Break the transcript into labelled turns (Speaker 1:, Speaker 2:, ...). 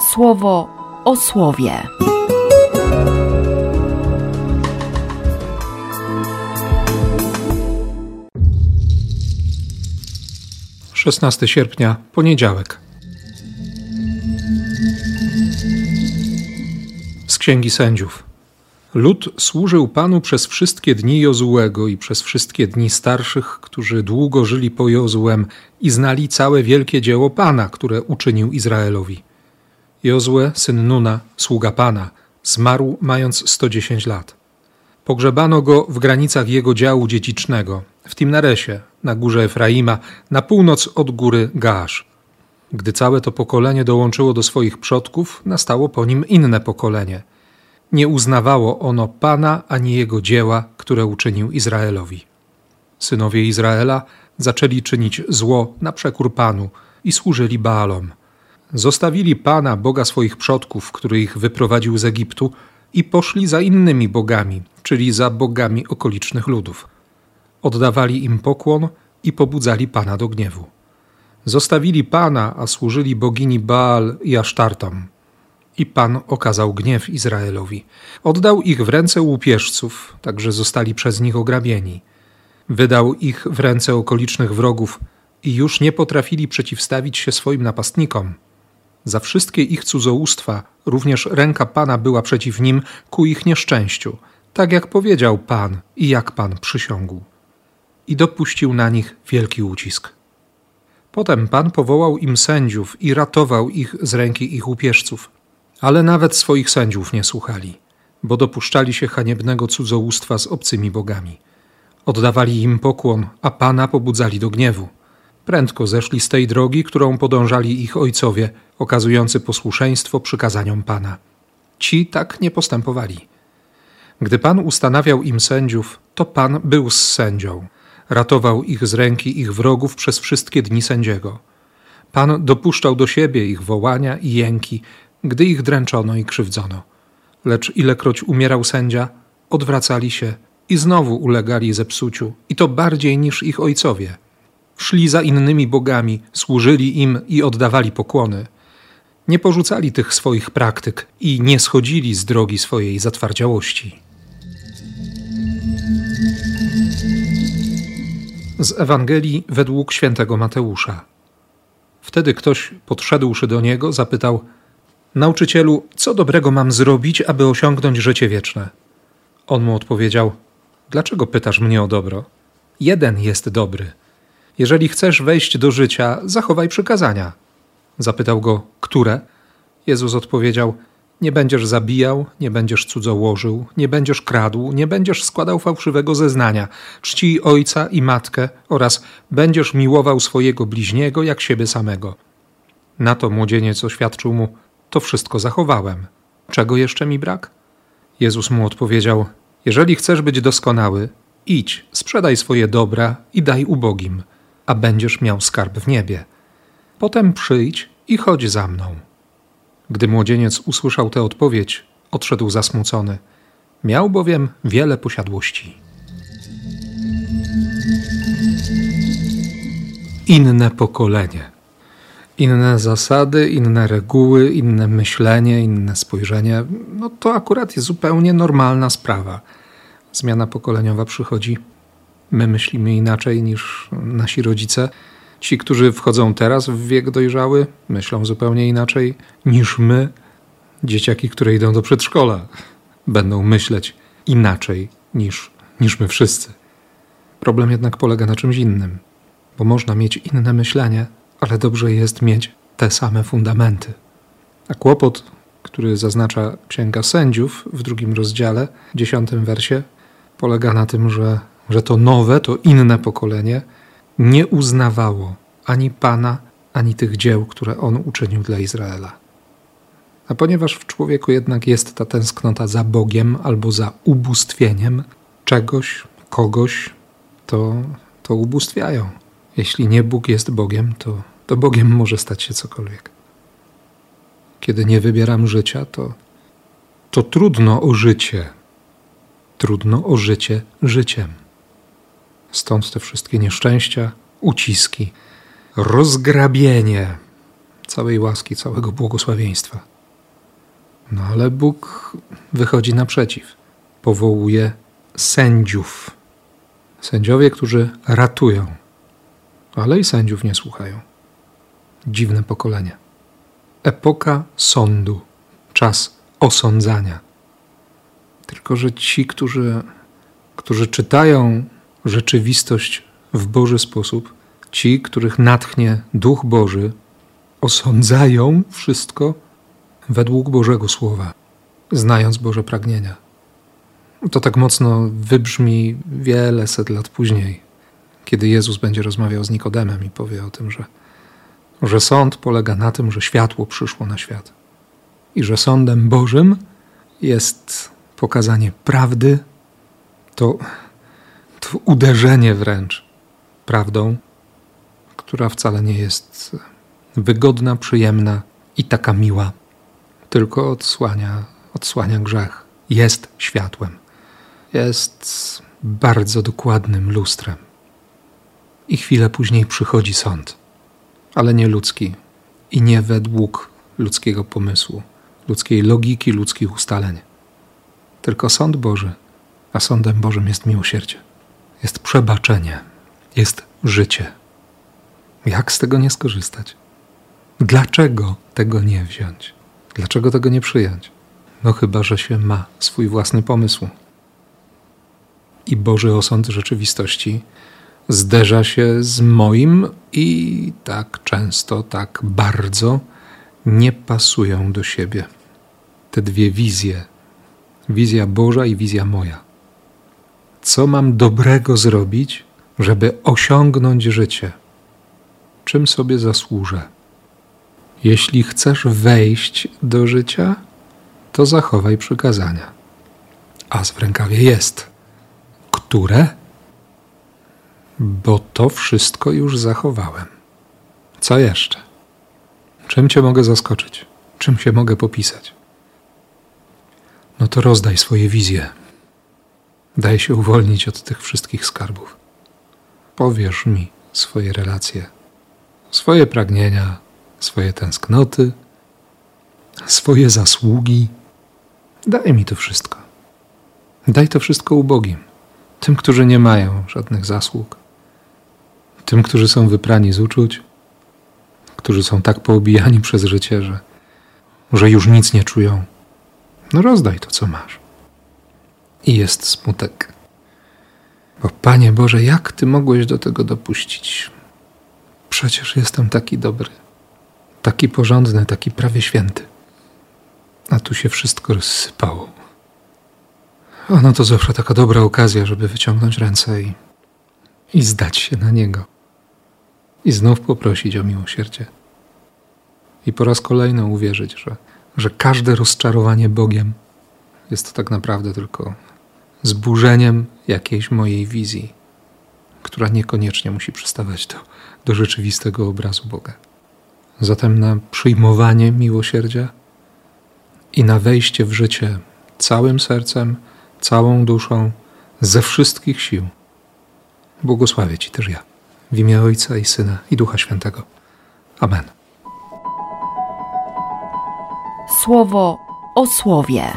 Speaker 1: słowo o słowie.
Speaker 2: 16 sierpnia, poniedziałek. Z Księgi Sędziów. Lud służył Panu przez wszystkie dni Jozułego i przez wszystkie dni starszych, którzy długo żyli po Jozułem i znali całe wielkie dzieło Pana, które uczynił Izraelowi. Jozue, syn Nuna, sługa Pana, zmarł mając 110 lat. Pogrzebano go w granicach jego działu dziedzicznego, w Timnaresie, na górze Efraima, na północ od góry Gaasz. Gdy całe to pokolenie dołączyło do swoich przodków, nastało po nim inne pokolenie. Nie uznawało ono Pana ani jego dzieła, które uczynił Izraelowi. Synowie Izraela zaczęli czynić zło na przekór Panu i służyli Baalom. Zostawili Pana, Boga swoich przodków, który ich wyprowadził z Egiptu, i poszli za innymi bogami, czyli za bogami okolicznych ludów. Oddawali im pokłon i pobudzali Pana do gniewu. Zostawili Pana, a służyli bogini Baal i Asztartom. I Pan okazał gniew Izraelowi. Oddał ich w ręce łupieżców, także zostali przez nich ograbieni. Wydał ich w ręce okolicznych wrogów i już nie potrafili przeciwstawić się swoim napastnikom. Za wszystkie ich cudzołóstwa również ręka Pana była przeciw nim ku ich nieszczęściu, tak jak powiedział Pan i jak Pan przysiągł. I dopuścił na nich wielki ucisk. Potem Pan powołał im sędziów i ratował ich z ręki ich łupieżców, ale nawet swoich sędziów nie słuchali, bo dopuszczali się haniebnego cudzołóstwa z obcymi bogami. Oddawali im pokłon, a Pana pobudzali do gniewu. Prędko zeszli z tej drogi, którą podążali ich ojcowie, okazujący posłuszeństwo przykazaniom Pana. Ci tak nie postępowali. Gdy Pan ustanawiał im sędziów, to Pan był z sędzią. Ratował ich z ręki ich wrogów przez wszystkie dni sędziego. Pan dopuszczał do siebie ich wołania i jęki, gdy ich dręczono i krzywdzono. Lecz ilekroć umierał sędzia, odwracali się i znowu ulegali zepsuciu, i to bardziej niż ich ojcowie. Szli za innymi bogami, służyli im i oddawali pokłony. Nie porzucali tych swoich praktyk i nie schodzili z drogi swojej zatwardziałości. Z Ewangelii według świętego Mateusza. Wtedy ktoś, podszedłszy do niego, zapytał: Nauczycielu, co dobrego mam zrobić, aby osiągnąć życie wieczne? On mu odpowiedział: Dlaczego pytasz mnie o dobro? Jeden jest dobry. Jeżeli chcesz wejść do życia, zachowaj przykazania. Zapytał go, które? Jezus odpowiedział: Nie będziesz zabijał, nie będziesz cudzołożył, nie będziesz kradł, nie będziesz składał fałszywego zeznania, czcij ojca i matkę oraz będziesz miłował swojego bliźniego jak siebie samego. Na to młodzieniec oświadczył mu: To wszystko zachowałem. Czego jeszcze mi brak? Jezus mu odpowiedział: Jeżeli chcesz być doskonały, idź, sprzedaj swoje dobra i daj ubogim, a będziesz miał skarb w niebie. Potem przyjdź i chodź za mną. Gdy młodzieniec usłyszał tę odpowiedź, odszedł zasmucony. Miał bowiem wiele posiadłości. Inne pokolenie. Inne zasady, inne reguły, inne myślenie, inne spojrzenie. No to akurat jest zupełnie normalna sprawa. Zmiana pokoleniowa przychodzi. My myślimy inaczej niż nasi rodzice Ci, którzy wchodzą teraz w wiek dojrzały, myślą zupełnie inaczej niż my, dzieciaki, które idą do przedszkola, będą myśleć inaczej niż, niż my wszyscy. Problem jednak polega na czymś innym, bo można mieć inne myślenie, ale dobrze jest mieć te same fundamenty. A kłopot, który zaznacza Księga Sędziów w drugim rozdziale, dziesiątym wersie, polega na tym, że, że to nowe, to inne pokolenie nie uznawało ani Pana, ani tych dzieł, które On uczynił dla Izraela. A ponieważ w człowieku jednak jest ta tęsknota za Bogiem albo za ubóstwieniem czegoś, kogoś, to, to ubóstwiają. Jeśli nie Bóg jest Bogiem, to, to Bogiem może stać się cokolwiek. Kiedy nie wybieram życia, to, to trudno o życie. Trudno o życie życiem. Stąd te wszystkie nieszczęścia, uciski, rozgrabienie, całej łaski, całego błogosławieństwa. No ale Bóg wychodzi naprzeciw. Powołuje sędziów. Sędziowie, którzy ratują, ale i sędziów nie słuchają. Dziwne pokolenie. Epoka sądu, czas osądzania. Tylko, że ci, którzy, którzy czytają rzeczywistość w Boży sposób, ci, których natchnie Duch Boży, osądzają wszystko według Bożego Słowa, znając Boże pragnienia. To tak mocno wybrzmi wiele set lat później, kiedy Jezus będzie rozmawiał z Nikodemem i powie o tym, że, że sąd polega na tym, że światło przyszło na świat i że sądem Bożym jest pokazanie prawdy, to, uderzenie wręcz prawdą, która wcale nie jest wygodna, przyjemna i taka miła, tylko odsłania, odsłania grzech. Jest światłem, jest bardzo dokładnym lustrem. I chwilę później przychodzi sąd, ale nie ludzki i nie według ludzkiego pomysłu, ludzkiej logiki, ludzkich ustaleń. Tylko sąd Boży, a sądem Bożym jest miłosierdzie, jest przebaczenie, jest życie. Jak z tego nie skorzystać? Dlaczego tego nie wziąć? Dlaczego tego nie przyjąć? No chyba, że się ma swój własny pomysł. I Boży osąd rzeczywistości zderza się z moim i tak często, tak bardzo nie pasują do siebie. Te dwie wizje, wizja Boża i wizja moja. Co mam dobrego zrobić, żeby osiągnąć życie? Czym sobie zasłużę? Jeśli chcesz wejść do życia, to zachowaj przykazania. A w rękawie jest. Które? Bo to wszystko już zachowałem. Co jeszcze? Czym cię mogę zaskoczyć? Czym się mogę popisać? No to rozdaj swoje wizje. Daj się uwolnić od tych wszystkich skarbów. Powierz mi swoje relacje, swoje pragnienia, swoje tęsknoty, swoje zasługi. Daj mi to wszystko. Daj to wszystko ubogim, tym, którzy nie mają żadnych zasług, tym, którzy są wyprani z uczuć, którzy są tak poobijani przez życie, że, że już nic nie czują. No rozdaj to, co masz. I jest smutek. Bo Panie Boże, jak Ty mogłeś do tego dopuścić? Przecież jestem taki dobry taki porządny, taki prawie święty. A tu się wszystko rozsypało. Ono to zawsze taka dobra okazja, żeby wyciągnąć ręce i, i zdać się na niego. I znów poprosić o miłosierdzie. I po raz kolejny uwierzyć, że, że każde rozczarowanie Bogiem jest to tak naprawdę tylko zburzeniem jakiejś mojej wizji, która niekoniecznie musi przystawać do, do rzeczywistego obrazu Boga zatem na przyjmowanie miłosierdzia i na wejście w życie całym sercem, całą duszą, ze wszystkich sił. Błogosławię Ci też ja, w imię Ojca i Syna i Ducha Świętego. Amen.
Speaker 1: Słowo o słowie.